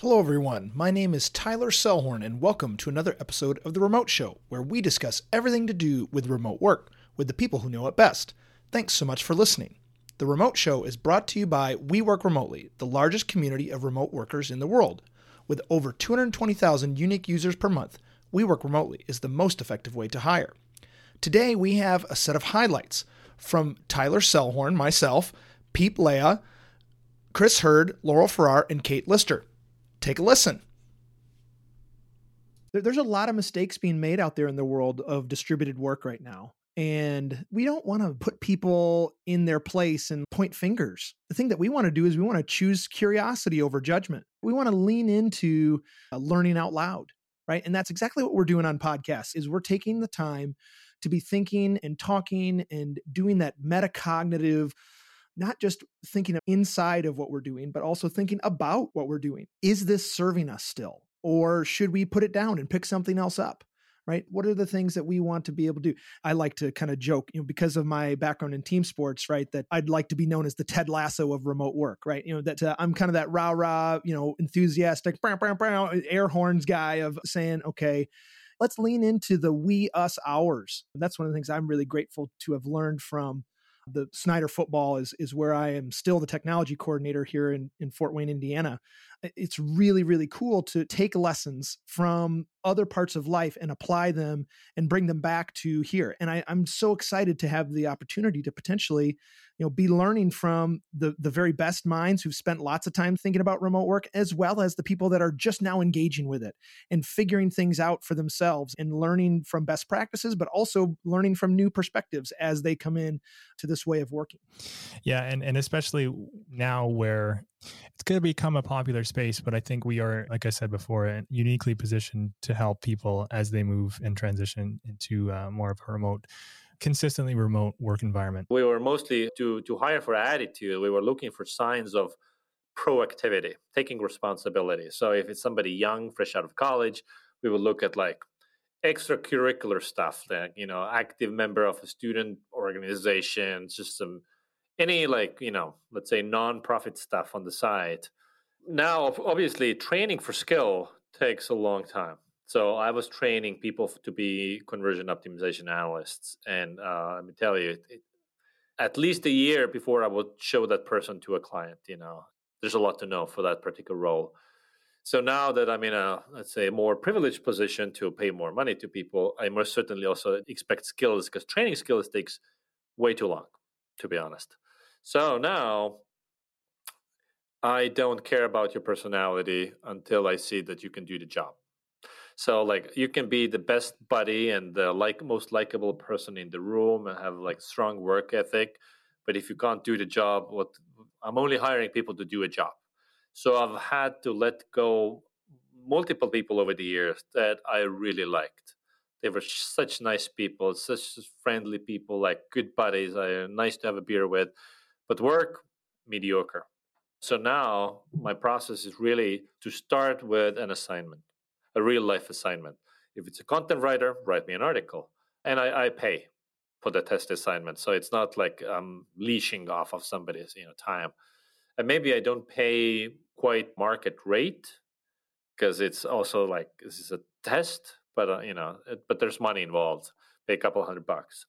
Hello, everyone. My name is Tyler Sellhorn, and welcome to another episode of The Remote Show, where we discuss everything to do with remote work with the people who know it best. Thanks so much for listening. The Remote Show is brought to you by We Work Remotely, the largest community of remote workers in the world. With over 220,000 unique users per month, We Work Remotely is the most effective way to hire. Today, we have a set of highlights from Tyler Sellhorn, myself, Peep Laja, Chris Herd, Laurel Farrer, and Kate Lister. Take a listen. There's a lot of mistakes being made out there in the world of distributed work right now. And we don't want to put people in their place and point fingers. The thing that we want to do is we want to choose curiosity over judgment. We want to lean into uh, learning out loud, right? And that's exactly what we're doing on podcasts is we're taking the time to be thinking and talking and doing that metacognitive not just thinking inside of what we're doing, but also thinking about what we're doing. Is this serving us still? Or should we put it down and pick something else up? Right? What are the things that we want to be able to do? I like to kind of joke, you know, because of my background in team sports, right? That I'd like to be known as the Ted Lasso of remote work, right? You know, that uh, I'm kind of that rah rah, you know, enthusiastic, brow, brow, brow, air horns guy of saying, okay, let's lean into the we us ours. That's one of the things I'm really grateful to have learned from the Snider football is is where I am still the technology coordinator here in, in Fort Wayne, Indiana. It's really, really cool to take lessons from other parts of life and apply them and bring them back to here. And I, I'm so excited to have the opportunity to potentially you know be learning from the the very best minds who've spent lots of time thinking about remote work as well as the people that are just now engaging with it and figuring things out for themselves and learning from best practices but also learning from new perspectives as they come in to this way of working yeah and and especially now where going to become a popular space but i think we are like i said before uniquely positioned to help people as they move and transition into uh, more of a remote consistently remote work environment? We were mostly to to hire for attitude. We were looking for signs of proactivity, taking responsibility. So if it's somebody young, fresh out of college, we would look at like extracurricular stuff, like you know, active member of a student organization, just some any like you know, let's say non-profit stuff on the side. Now, obviously, training for skill takes a long time. So I was training people to be conversion optimization analysts, and uh, let me tell you, it, at least a year before I would show that person to a client. You know, there's a lot to know for that particular role. So now that I'm in a let's say more privileged position to pay more money to people, I most certainly also expect skills because training skills takes way too long, to be honest. So now I don't care about your personality until I see that you can do the job. So like you can be the best buddy and the like most likable person in the room and have like strong work ethic, but if you can't do the job, what I'm only hiring people to do a job. So I've had to let go multiple people over the years that I really liked. They were such nice people, such friendly people, like good buddies. I nice to have a beer with, but work mediocre. So now my process is really to start with an assignment a real life assignment. If it's a content writer, write me an article, and I, I pay for the test assignment. So it's not like I'm leashing off of somebody's you know time, and maybe I don't pay quite market rate because it's also like this is a test, but uh, you know, it, but there's money involved. Pay a couple hundred bucks,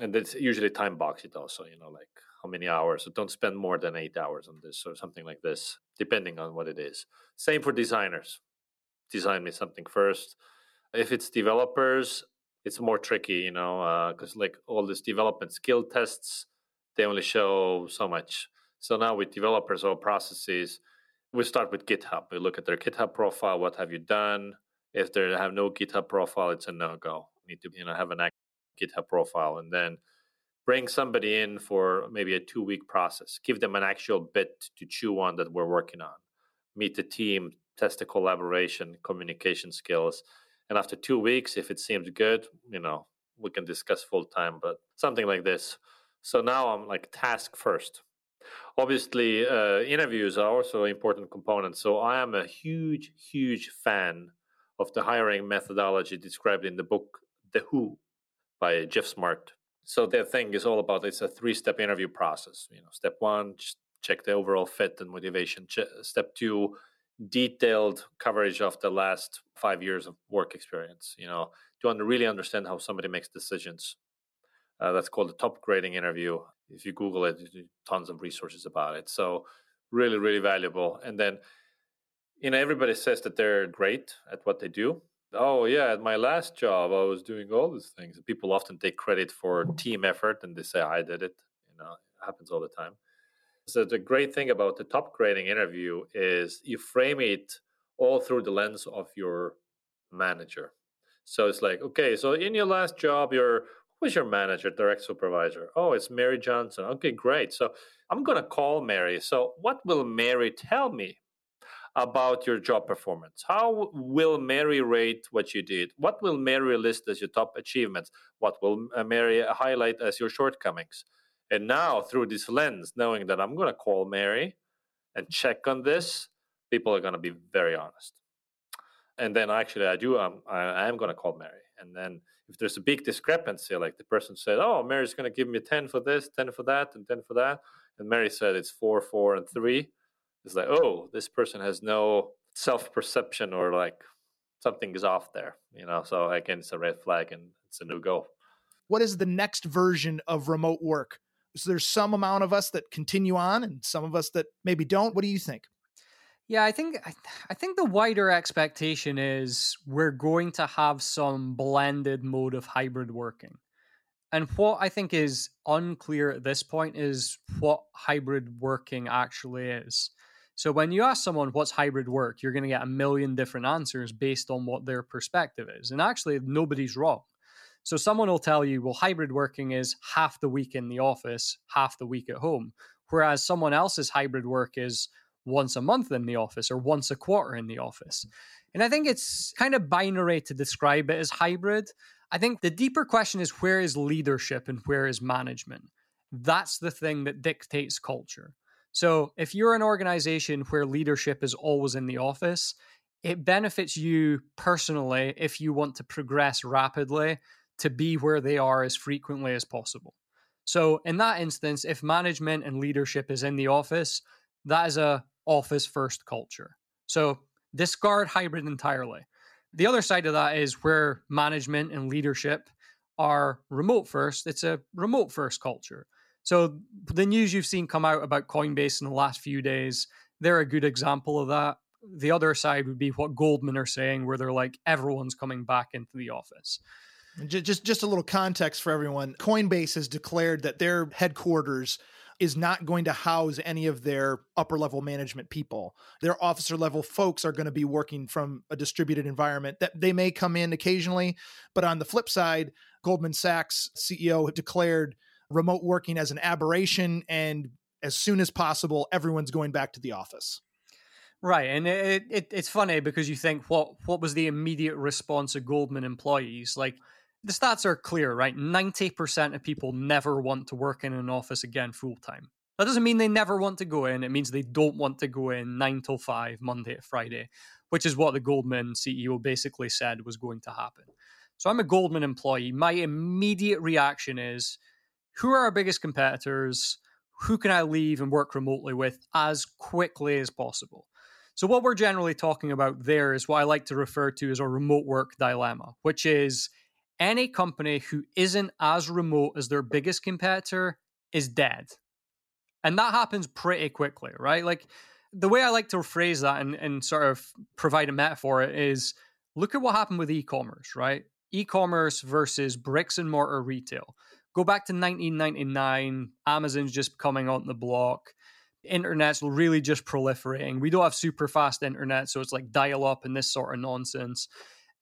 and it's usually time box it also. You know, like how many hours. So don't spend more than eight hours on this or something like this, depending on what it is. Same for designers design me something first. If it's developers, it's more tricky, you know, because uh, like all these development skill tests, they only show so much. So now with developers or processes, we start with GitHub. We look at their GitHub profile. What have you done? If they have no GitHub profile, it's a no go. Need to you know have an active GitHub profile, and then bring somebody in for maybe a two week process. Give them an actual bit to chew on that we're working on. Meet the team, test the collaboration, communication skills. And after two weeks, if it seems good, you know, we can discuss full time, but something like this. So now I'm like task first. Obviously, uh, interviews are also an important component. So I am a huge, huge fan of the hiring methodology described in the book The Who by Geoff Smart. So their thing is all about it's a three-step interview process. You know, step one, check the overall fit and motivation. step two, detailed coverage of the last five years of work experience. You know, to really understand how somebody makes decisions. Uh, that's called the top grading interview. If you Google it, tons of resources about it. So really, really valuable. And then, you know, everybody says that they're great at what they do. Oh yeah, at my last job, I was doing all these things. People often take credit for team effort, and they say I did it. You know, it happens all the time. So the great thing about the top grading interview is you frame it all through the lens of your manager. So it's like, okay, so in your last job, your who's your manager, direct supervisor? Oh, it's Mary Johnson. Okay, great. So I'm gonna call Mary. So what will Mary tell me about your job performance? How will Mary rate what you did? What will Mary list as your top achievements? What will uh, Mary highlight as your shortcomings? And now, through this lens, knowing that I'm going to call Mary and check on this, people are going to be very honest. And then, actually, I do. Um, I, I am going to call Mary. And then, if there's a big discrepancy, like the person said, "Oh, Mary's going to give me ten for this, ten for that, and ten for that," and Mary said it's four, four, and three, it's like, oh, this person has no self perception or like something is off there, you know. So again, it's a red flag and it's a new go. What is the next version of remote work? So there's some amount of us that continue on and some of us that maybe don't. What do you think? Yeah, I think I think the wider expectation is we're going to have some blended mode of hybrid working. And what I think is unclear at this point is what hybrid working actually is. So when you ask someone what's hybrid work, you're going to get a million different answers based on what their perspective is. And actually nobody's wrong. So someone will tell you, well, hybrid working is half the week in the office, half the week at home. Whereas someone else's hybrid work is once a month in the office or once a quarter in the office. Mm. And I think it's kind of binary to describe it as hybrid. I think the deeper question is where is leadership and where is management? That's the thing that dictates culture. So if you're an organization where leadership is always in the office, it benefits you personally if you want to progress rapidly to be where they are as frequently as possible. So in that instance, if management and leadership is in the office, that is a office first culture. So discard hybrid entirely. The other side of that is where management and leadership are remote first. It's a remote first culture. So the news you've seen come out about Coinbase in the last few days, they're a good example of that. The other side would be what Goldman are saying, where they're like, everyone's coming back into the office. Just just a little context for everyone. Coinbase has declared that their headquarters is not going to house any of their upper level management people. Their officer level folks are going to be working from a distributed environment that they may come in occasionally, but on the flip side, Goldman Sachs CEO declared remote working as an aberration and as soon as possible everyone's going back to the office. Right, and it, it, it's funny because you think what what was the immediate response of Goldman employees? Like the stats are clear, right? 90% of people never want to work in an office again full time. That doesn't mean they never want to go in. It means they don't want to go in 9 till 5, Monday to Friday, which is what the Goldman CEO basically said was going to happen. So I'm a Goldman employee. My immediate reaction is who are our biggest competitors? Who can I leave and work remotely with as quickly as possible? So, what we're generally talking about there is what I like to refer to as a remote work dilemma, which is any company who isn't as remote as their biggest competitor is dead. And that happens pretty quickly, right? Like the way I like to phrase that and, and sort of provide a metaphor is look at what happened with e commerce, right? E commerce versus bricks and mortar retail. Go back to 1999, Amazon's just coming on the block. Internet's really just proliferating. We don't have super fast internet, so it's like dial up and this sort of nonsense.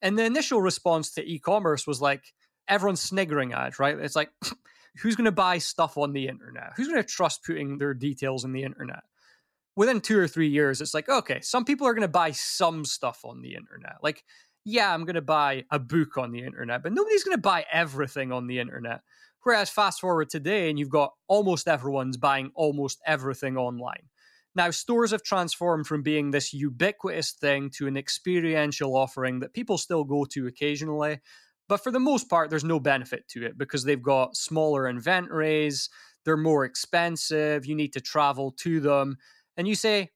And the initial response to e-commerce was like everyone's sniggering at it, right? It's like who's going to buy stuff on the internet? Who's going to trust putting their details in the internet? Within two or three years, it's like, okay, some people are going to buy some stuff on the internet. Like, yeah, I'm going to buy a book on the internet, but nobody's going to buy everything on the internet. Whereas fast forward today, and you've got almost everyone's buying almost everything online. Now, stores have transformed from being this ubiquitous thing to an experiential offering that people still go to occasionally. But for the most part, there's no benefit to it because they've got smaller inventories, they're more expensive, you need to travel to them. And you say,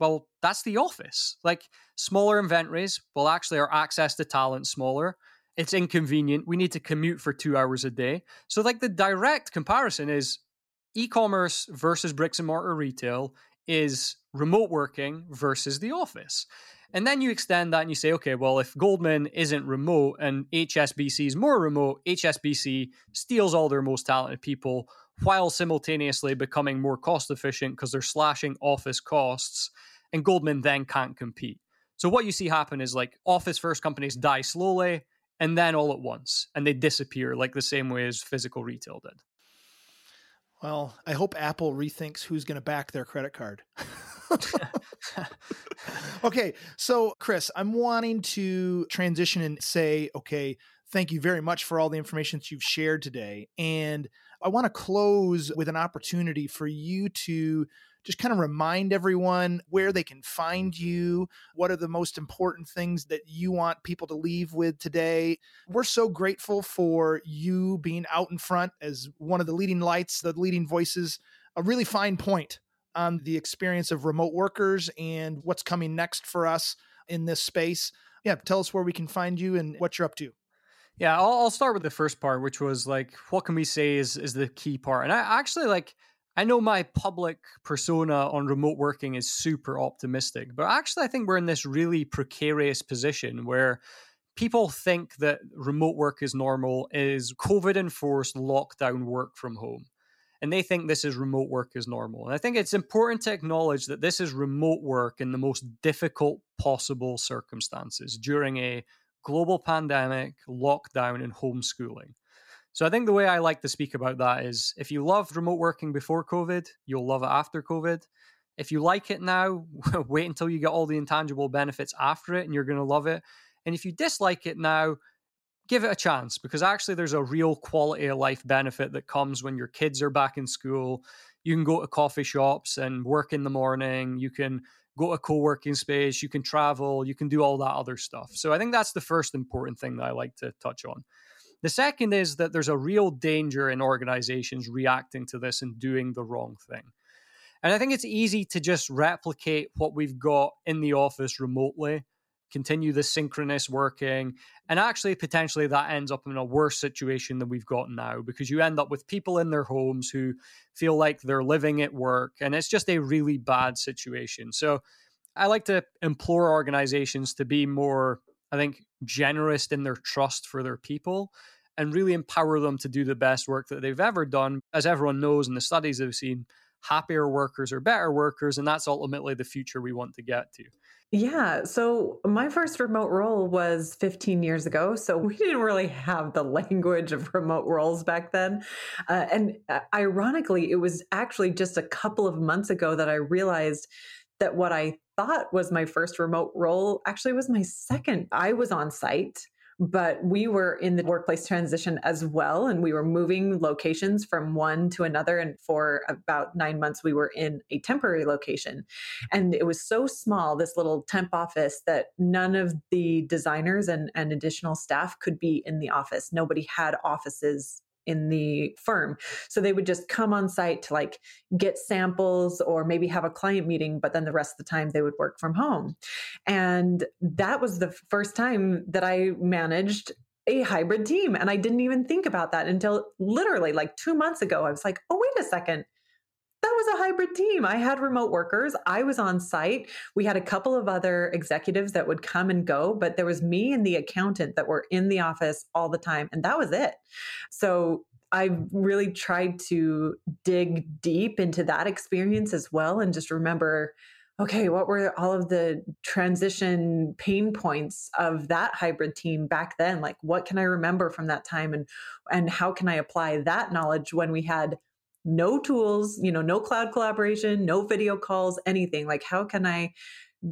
Well, that's the office. Like smaller inventories, well, actually, our access to talent smaller. It's inconvenient. We need to commute for two hours a day. So, like, the direct comparison is e commerce versus bricks and mortar retail is remote working versus the office. And then you extend that and you say, okay, well, if Goldman isn't remote and HSBC is more remote, HSBC steals all their most talented people while simultaneously becoming more cost efficient because they're slashing office costs, and Goldman then can't compete. So what you see happen is like office first companies die slowly and then all at once, and they disappear like the same way as physical retail did. Well, I hope Apple rethinks who's going to back their credit card. okay, so Chris, I'm wanting to transition and say, okay, thank you very much for all the information that you've shared today. And I want to close with an opportunity for you to just kind of remind everyone where they can find you. What are the most important things that you want people to leave with today? We're so grateful for you being out in front as one of the leading lights, the leading voices, a really fine point on the experience of remote workers and what's coming next for us in this space. Yeah, tell us where we can find you and what you're up to. Yeah, I'll, I'll start with the first part, which was like, what can we say is is the key part? And I actually like, I know my public persona on remote working is super optimistic, but actually, I think we're in this really precarious position where people think that remote work is normal is COVID enforced lockdown work from home. And they think this is remote work is normal. And I think it's important to acknowledge that this is remote work in the most difficult possible circumstances during a global pandemic, lockdown, and homeschooling. So I think the way I like to speak about that is if you loved remote working before COVID, you'll love it after COVID. If you like it now, wait until you get all the intangible benefits after it and you're going to love it. And if you dislike it now, give it a chance because actually there's a real quality of life benefit that comes when your kids are back in school. You can go to coffee shops and work in the morning. You can go to co-working space you can travel you can do all that other stuff so i think that's the first important thing that i like to touch on the second is that there's a real danger in organizations reacting to this and doing the wrong thing and i think it's easy to just replicate what we've got in the office remotely continue the synchronous working. And actually, potentially, that ends up in a worse situation than we've got now because you end up with people in their homes who feel like they're living at work. And it's just a really bad situation. So I like to implore organizations to be more, I think, generous in their trust for their people and really empower them to do the best work that they've ever done. As everyone knows in the studies they've seen, happier workers are better workers. And that's ultimately the future we want to get to. Yeah. So my first remote role was 15 years ago. So we didn't really have the language of remote roles back then. Uh, and uh, ironically, it was actually just a couple of months ago that I realized that what I thought was my first remote role actually was my second. I was on site but we were in the workplace transition as well. And we were moving locations from one to another. And for about nine months, we were in a temporary location. And it was so small, this little temp office, that none of the designers and, and additional staff could be in the office. Nobody had offices in the firm. So they would just come on site to like get samples or maybe have a client meeting, but then the rest of the time they would work from home. And that was the first time that I managed a hybrid team. And I didn't even think about that until literally like two months ago. I was like, oh, wait a second that was a hybrid team. I had remote workers. I was on site. We had a couple of other executives that would come and go, but there was me and the accountant that were in the office all the time. And that was it. So I really tried to dig deep into that experience as well and just remember okay, what were all of the transition pain points of that hybrid team back then? Like what can I remember from that time and and how can I apply that knowledge when we had no tools, you know, no cloud collaboration, no video calls, anything. Like, how can I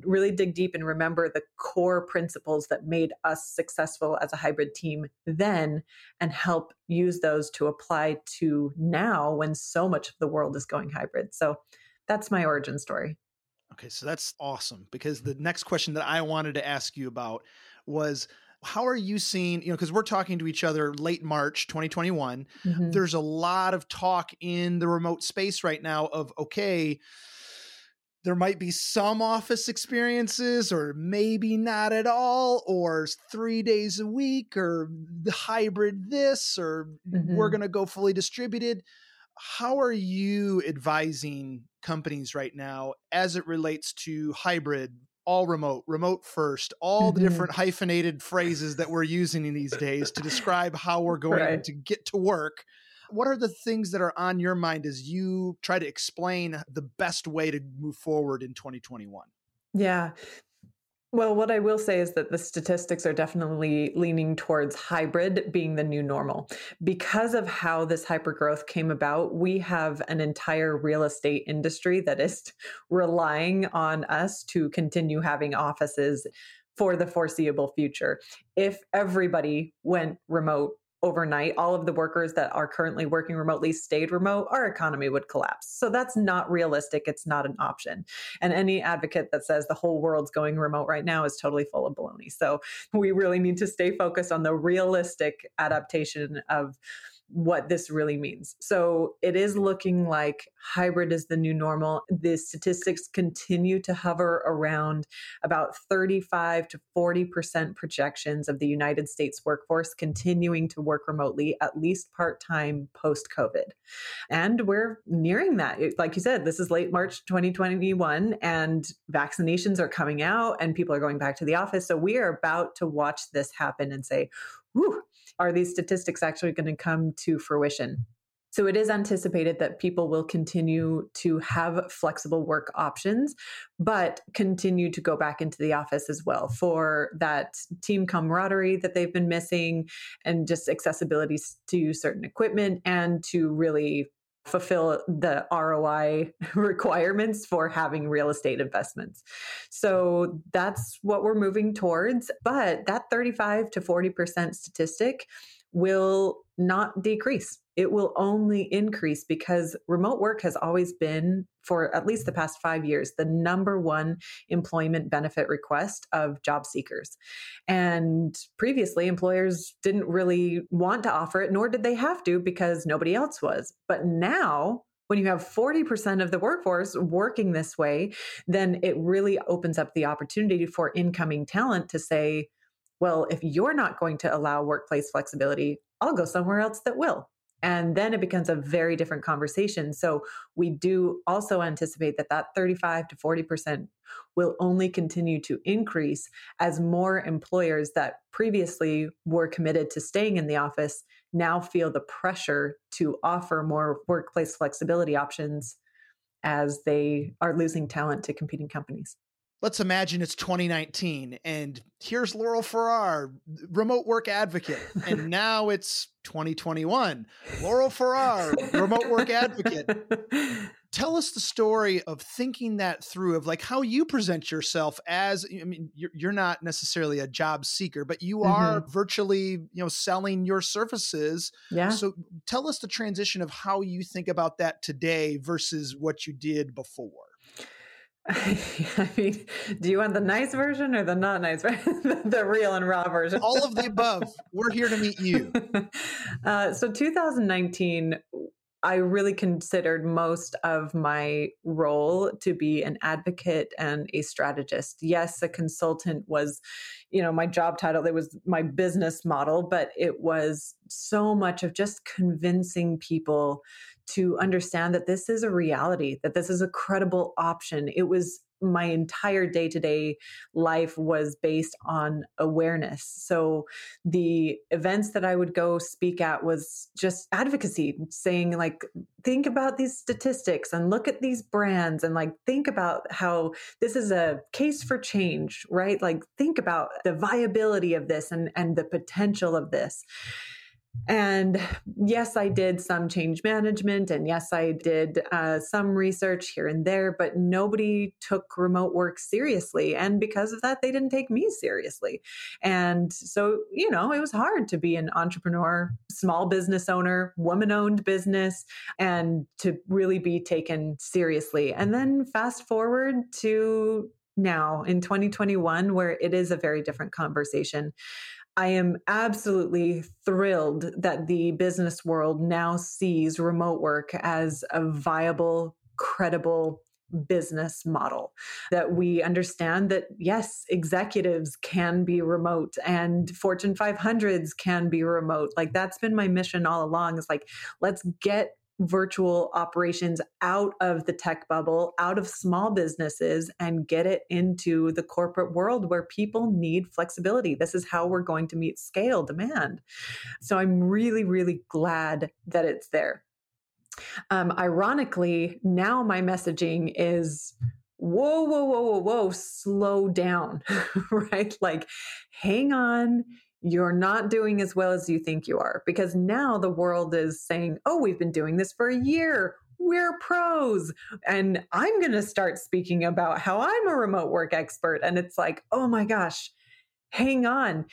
really dig deep and remember the core principles that made us successful as a hybrid team then and help use those to apply to now when so much of the world is going hybrid? So that's my origin story. Okay, so that's awesome because the next question that I wanted to ask you about was how are you seeing, you know, because we're talking to each other late March 2021. Mm-hmm. There's a lot of talk in the remote space right now of, okay, there might be some office experiences or maybe not at all or three days a week or the hybrid this or mm-hmm. we're going to go fully distributed how are you advising companies right now as it relates to hybrid all remote remote first all mm-hmm. the different hyphenated phrases that we're using in these days to describe how we're going right. to get to work what are the things that are on your mind as you try to explain the best way to move forward in 2021? Yeah. Well, what I will say is that the statistics are definitely leaning towards hybrid being the new normal. Because of how this hypergrowth came about, we have an entire real estate industry that is relying on us to continue having offices for the foreseeable future. If everybody went remote overnight, all of the workers that are currently working remotely stayed remote, our economy would collapse. So that's not realistic. It's not an option. And any advocate that says the whole world's going remote right now is totally full of baloney. So we really need to stay focused on the realistic adaptation of what this really means. So it is looking like hybrid is the new normal. The statistics continue to hover around about 35 to 40% projections of the United States workforce continuing to work remotely, at least part time post COVID. And we're nearing that. Like you said, this is late March 2021, and vaccinations are coming out, and people are going back to the office. So we are about to watch this happen and say, whew, are these statistics actually going to come to fruition? So it is anticipated that people will continue to have flexible work options, but continue to go back into the office as well for that team camaraderie that they've been missing and just accessibility to certain equipment and to really fulfill the ROI requirements for having real estate investments. So that's what we're moving towards. But that 35 to 40% statistic will not decrease. It will only increase because remote work has always been, for at least the past five years, the number one employment benefit request of job seekers. And previously, employers didn't really want to offer it, nor did they have to because nobody else was. But now, when you have 40% of the workforce working this way, then it really opens up the opportunity for incoming talent to say, well, if you're not going to allow workplace flexibility, I'll go somewhere else that will. And then it becomes a very different conversation. So we do also anticipate that that 35 to 40% will only continue to increase as more employers that previously were committed to staying in the office now feel the pressure to offer more workplace flexibility options as they are losing talent to competing companies let's imagine it's 2019 and here's Laurel Farrer, remote work advocate. And now it's 2021. Laurel Farrer, remote work advocate. Tell us the story of thinking that through, of like how you present yourself as, I mean, you're, you're not necessarily a job seeker, but you are mm-hmm. virtually, you know, selling your services. Yeah. So tell us the transition of how you think about that today versus what you did before. I mean, do you want the nice version or the not nice version? the real and raw version? All of the above. We're here to meet you. Uh, so, 2019, I really considered most of my role to be an advocate and a strategist. Yes, a consultant was, you know, my job title, it was my business model, but it was so much of just convincing people to understand that this is a reality, that this is a credible option. It was my entire day to day life was based on awareness. So the events that I would go speak at was just advocacy, saying, like, think about these statistics and look at these brands and like think about how this is a case for change, right? Like, think about the viability of this and, and the potential of this. And yes, I did some change management, and yes, I did uh, some research here and there, but nobody took remote work seriously. And because of that, they didn't take me seriously. And so, you know, it was hard to be an entrepreneur, small business owner, woman owned business, and to really be taken seriously. And then fast forward to now in 2021, where it is a very different conversation. I am absolutely thrilled that the business world now sees remote work as a viable, credible business model. That we understand that, yes, executives can be remote and Fortune 500s can be remote. Like that's been my mission all along is like, let's get virtual operations out of the tech bubble, out of small businesses, and get it into the corporate world where people need flexibility. This is how we're going to meet scale demand. So I'm really, really glad that it's there. Um, ironically, now my messaging is whoa, whoa, whoa, whoa, whoa, slow down, right? Like, hang on you're not doing as well as you think you are because now the world is saying, oh, we've been doing this for a year. We're pros. And I'm going to start speaking about how I'm a remote work expert. And it's like, oh my gosh, hang on.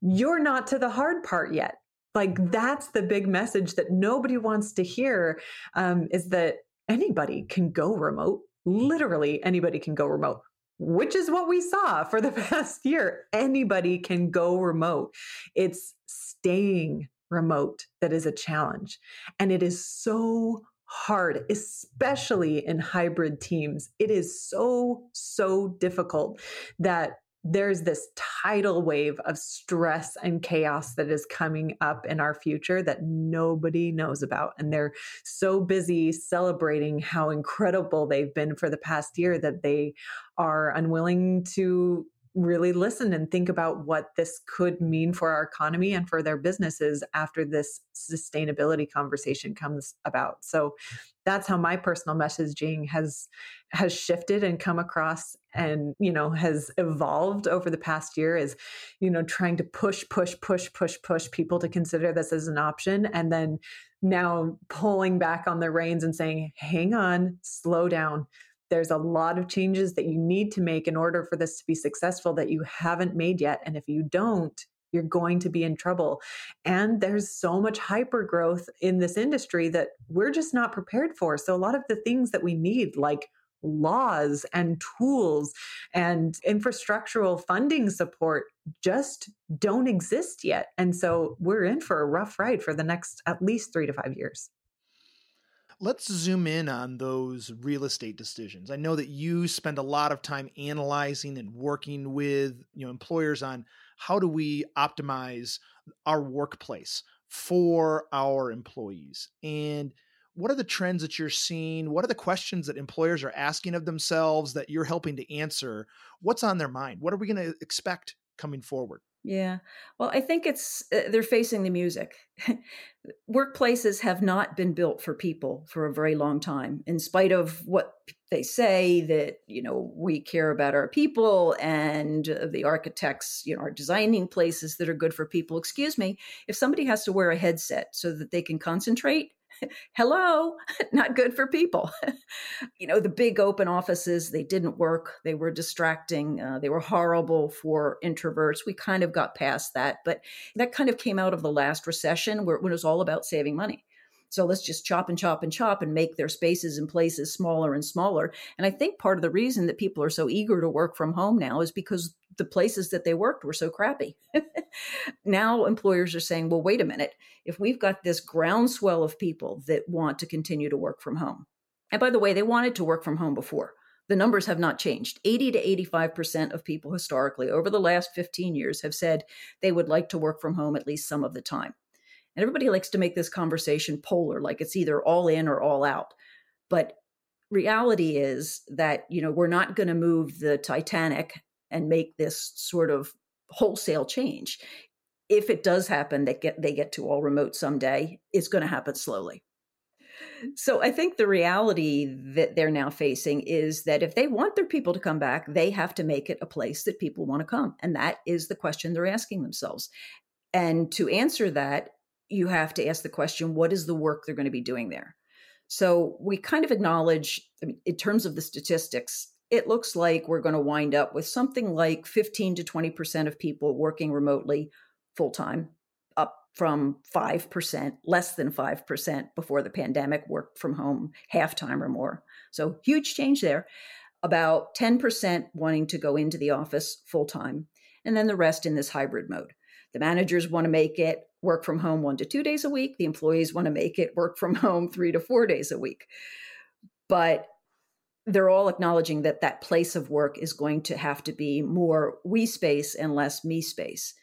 You're not to the hard part yet. Like, that's the big message that nobody wants to hear um, is that anybody can go remote. Literally, anybody can go remote which is what we saw for the past year. Anybody can go remote. It's staying remote that is a challenge. And it is so hard, especially in hybrid teams. It is so, so difficult that there's this tidal wave of stress and chaos that is coming up in our future that nobody knows about. And they're so busy celebrating how incredible they've been for the past year that they are unwilling to really listen and think about what this could mean for our economy and for their businesses after this sustainability conversation comes about. So that's how my personal messaging has has shifted and come across and you know has evolved over the past year is you know trying to push push push push push people to consider this as an option and then now pulling back on the reins and saying hang on slow down there's a lot of changes that you need to make in order for this to be successful that you haven't made yet. And if you don't, you're going to be in trouble. And there's so much hyper growth in this industry that we're just not prepared for. So, a lot of the things that we need, like laws and tools and infrastructural funding support, just don't exist yet. And so, we're in for a rough ride for the next at least three to five years let's zoom in on those real estate decisions. I know that you spend a lot of time analyzing and working with you know employers on how do we optimize our workplace for our employees and what are the trends that you're seeing? What are the questions that employers are asking of themselves that you're helping to answer? What's on their mind? What are we going to expect coming forward yeah. Well, I think it's uh, they're facing the music. Workplaces have not been built for people for a very long time, in spite of what they say that, you know, we care about our people and uh, the architects, you know, are designing places that are good for people. Excuse me, if somebody has to wear a headset so that they can concentrate, hello, not good for people. you know, the big open offices, they didn't work. They were distracting. Uh, they were horrible for introverts. We kind of got past that, but that kind of came out of the last recession where, when it was all about saving money. So let's just chop and chop and chop and make their spaces and places smaller and smaller. And I think part of the reason that people are so eager to work from home now is because the places that they worked were so crappy. now employers are saying, well, wait a minute. If we've got this groundswell of people that want to continue to work from home, and by the way, they wanted to work from home before. The numbers have not changed. 80 to 85% of people historically over the last 15 years have said they would like to work from home at least some of the time. And everybody likes to make this conversation polar, like it's either all in or all out. But reality is that, you know, we're not going to move the Titanic and make this sort of wholesale change. If it does happen that get they get to all remote someday, it's going to happen slowly. So I think the reality that they're now facing is that if they want their people to come back, they have to make it a place that people want to come. And that is the question they're asking themselves. And to answer that, you have to ask the question what is the work they're going to be doing there? So we kind of acknowledge, I mean, in terms of the statistics, it looks like we're going to wind up with something like 15 to 20% of people working remotely full time, up from 5%, less than 5% before the pandemic, worked from home half time or more. So huge change there. About 10% wanting to go into the office full time, and then the rest in this hybrid mode. The managers want to make it work from home one to two days a week. The employees want to make it work from home three to four days a week. But they're all acknowledging that that place of work is going to have to be more we space and less me space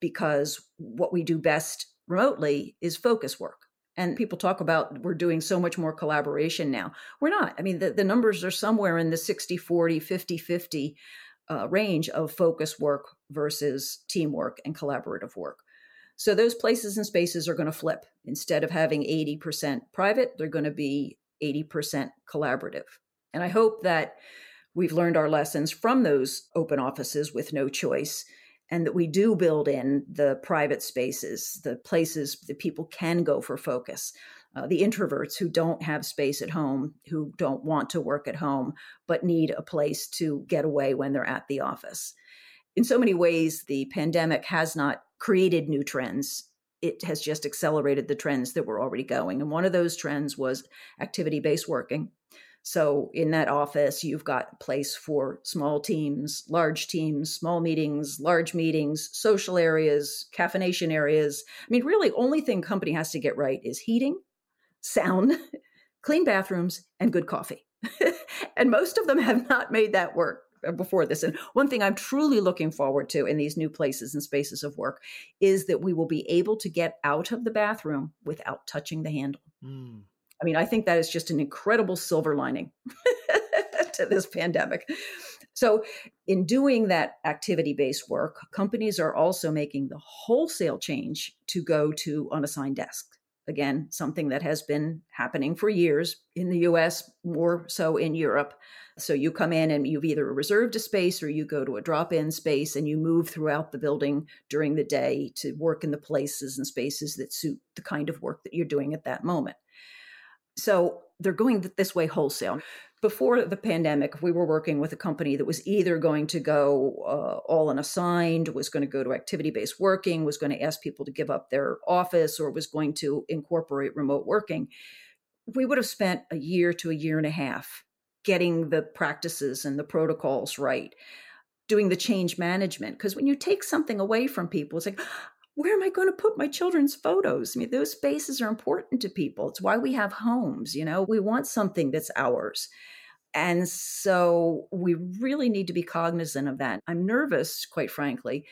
because what we do best remotely is focus work. And people talk about we're doing so much more collaboration now. We're not. I mean the, the numbers are somewhere in the 60 40 50 50 uh, range of focus work versus teamwork and collaborative work. So those places and spaces are going to flip. Instead of having 80% private they're going to be 80% collaborative and I hope that we've learned our lessons from those open offices with no choice and that we do build in the private spaces, the places that people can go for focus. Uh, the introverts who don't have space at home, who don't want to work at home, but need a place to get away when they're at the office. In so many ways, the pandemic has not created new trends. It has just accelerated the trends that were already going. And one of those trends was activity based working, so in that office, you've got place for small teams, large teams, small meetings, large meetings, social areas, caffeination areas. I mean, really, only thing company has to get right is heating, sound, clean bathrooms, and good coffee. and most of them have not made that work before this. And one thing I'm truly looking forward to in these new places and spaces of work is that we will be able to get out of the bathroom without touching the handle. Mm. I mean, I think that is just an incredible silver lining to this pandemic. So, in doing that activity based work, companies are also making the wholesale change to go to unassigned desks. Again, something that has been happening for years in the US, more so in Europe. So, you come in and you've either reserved a space or you go to a drop in space and you move throughout the building during the day to work in the places and spaces that suit the kind of work that you're doing at that moment. So they're going this way wholesale. Before the pandemic, we were working with a company that was either going to go uh, all unassigned, was going to go to activity based working, was going to ask people to give up their office, or was going to incorporate remote working. We would have spent a year to a year and a half getting the practices and the protocols right doing the change management because when you take something away from people it's like where am I going to put my children's photos? I mean, those spaces are important to people. It's why we have homes, you know, we want something that's ours. And so we really need to be cognizant of that. I'm nervous, quite frankly.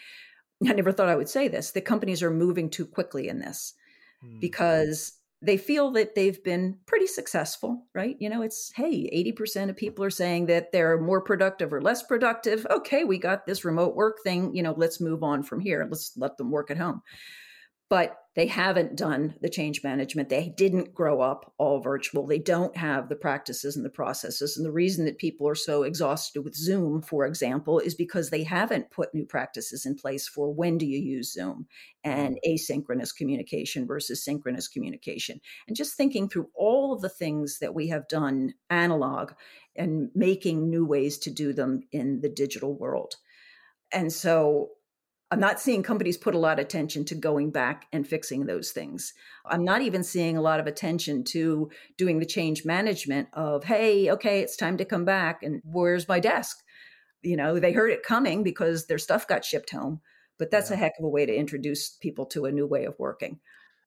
I never thought I would say this. The companies are moving too quickly in this mm. because they feel that they've been pretty successful, right? You know, it's, hey, 80% of people are saying that they're more productive or less productive. Okay, we got this remote work thing. You know, let's move on from here. Let's let them work at home but they haven't done the change management. They didn't grow up all virtual. They don't have the practices and the processes. And the reason that people are so exhausted with Zoom, for example, is because they haven't put new practices in place for when do you use Zoom and mm-hmm. asynchronous communication versus synchronous communication. And just thinking through all of the things that we have done analog and making new ways to do them in the digital world. And so I'm not seeing companies put a lot of attention to going back and fixing those things. I'm not even seeing a lot of attention to doing the change management of, hey, okay, it's time to come back. And where's my desk? You know, they heard it coming because their stuff got shipped home. But that's yeah. a heck of a way to introduce people to a new way of working.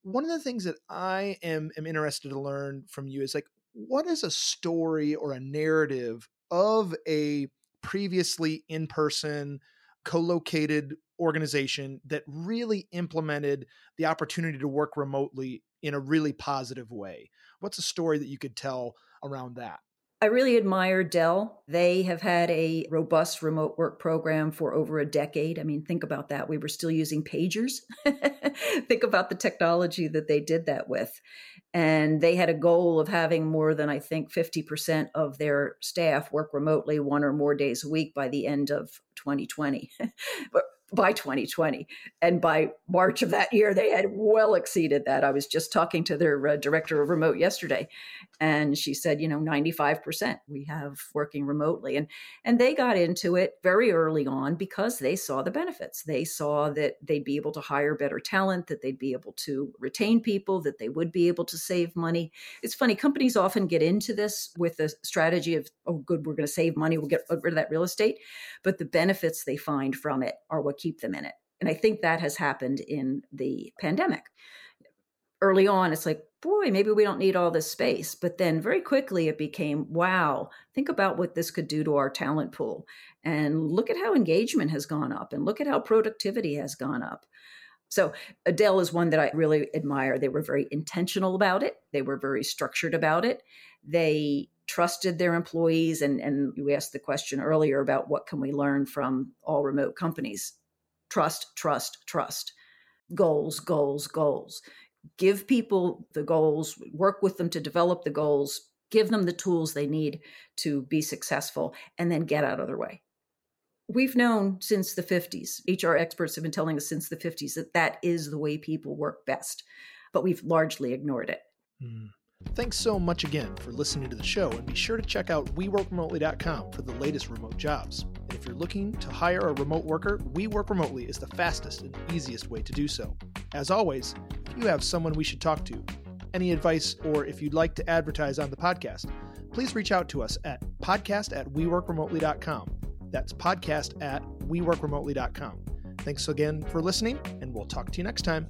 One of the things that I am, am interested to learn from you is like, what is a story or a narrative of a previously in person, co located organization that really implemented the opportunity to work remotely in a really positive way. What's a story that you could tell around that? I really admire Dell. They have had a robust remote work program for over a decade. I mean, think about that. We were still using pagers. think about the technology that they did that with. And they had a goal of having more than, I think, 50% of their staff work remotely one or more days a week by the end of 2020. but by 2020. And by March of that year, they had well exceeded that. I was just talking to their uh, director of remote yesterday, and she said, you know, 95% we have working remotely. And, and they got into it very early on because they saw the benefits. They saw that they'd be able to hire better talent, that they'd be able to retain people, that they would be able to save money. It's funny, companies often get into this with the strategy of, oh, good, we're going to save money, we'll get rid of that real estate. But the benefits they find from it are what keep them in it. And I think that has happened in the pandemic. Early on, it's like, boy, maybe we don't need all this space. But then very quickly it became, wow, think about what this could do to our talent pool. And look at how engagement has gone up and look at how productivity has gone up. So Dell is one that I really admire. They were very intentional about it. They were very structured about it. They trusted their employees and and you asked the question earlier about what can we learn from all remote companies. Trust, trust, trust. Goals, goals, goals. Give people the goals, work with them to develop the goals, give them the tools they need to be successful and then get out of their way we've known since the 50s hr experts have been telling us since the 50s that that is the way people work best but we've largely ignored it mm. thanks so much again for listening to the show and be sure to check out weworkremotely.com for the latest remote jobs and if you're looking to hire a remote worker we work remotely is the fastest and easiest way to do so as always if you have someone we should talk to any advice or if you'd like to advertise on the podcast please reach out to us at podcast at weworkremotely.com that's podcast at weworkremotely.com. Thanks again for listening, and we'll talk to you next time.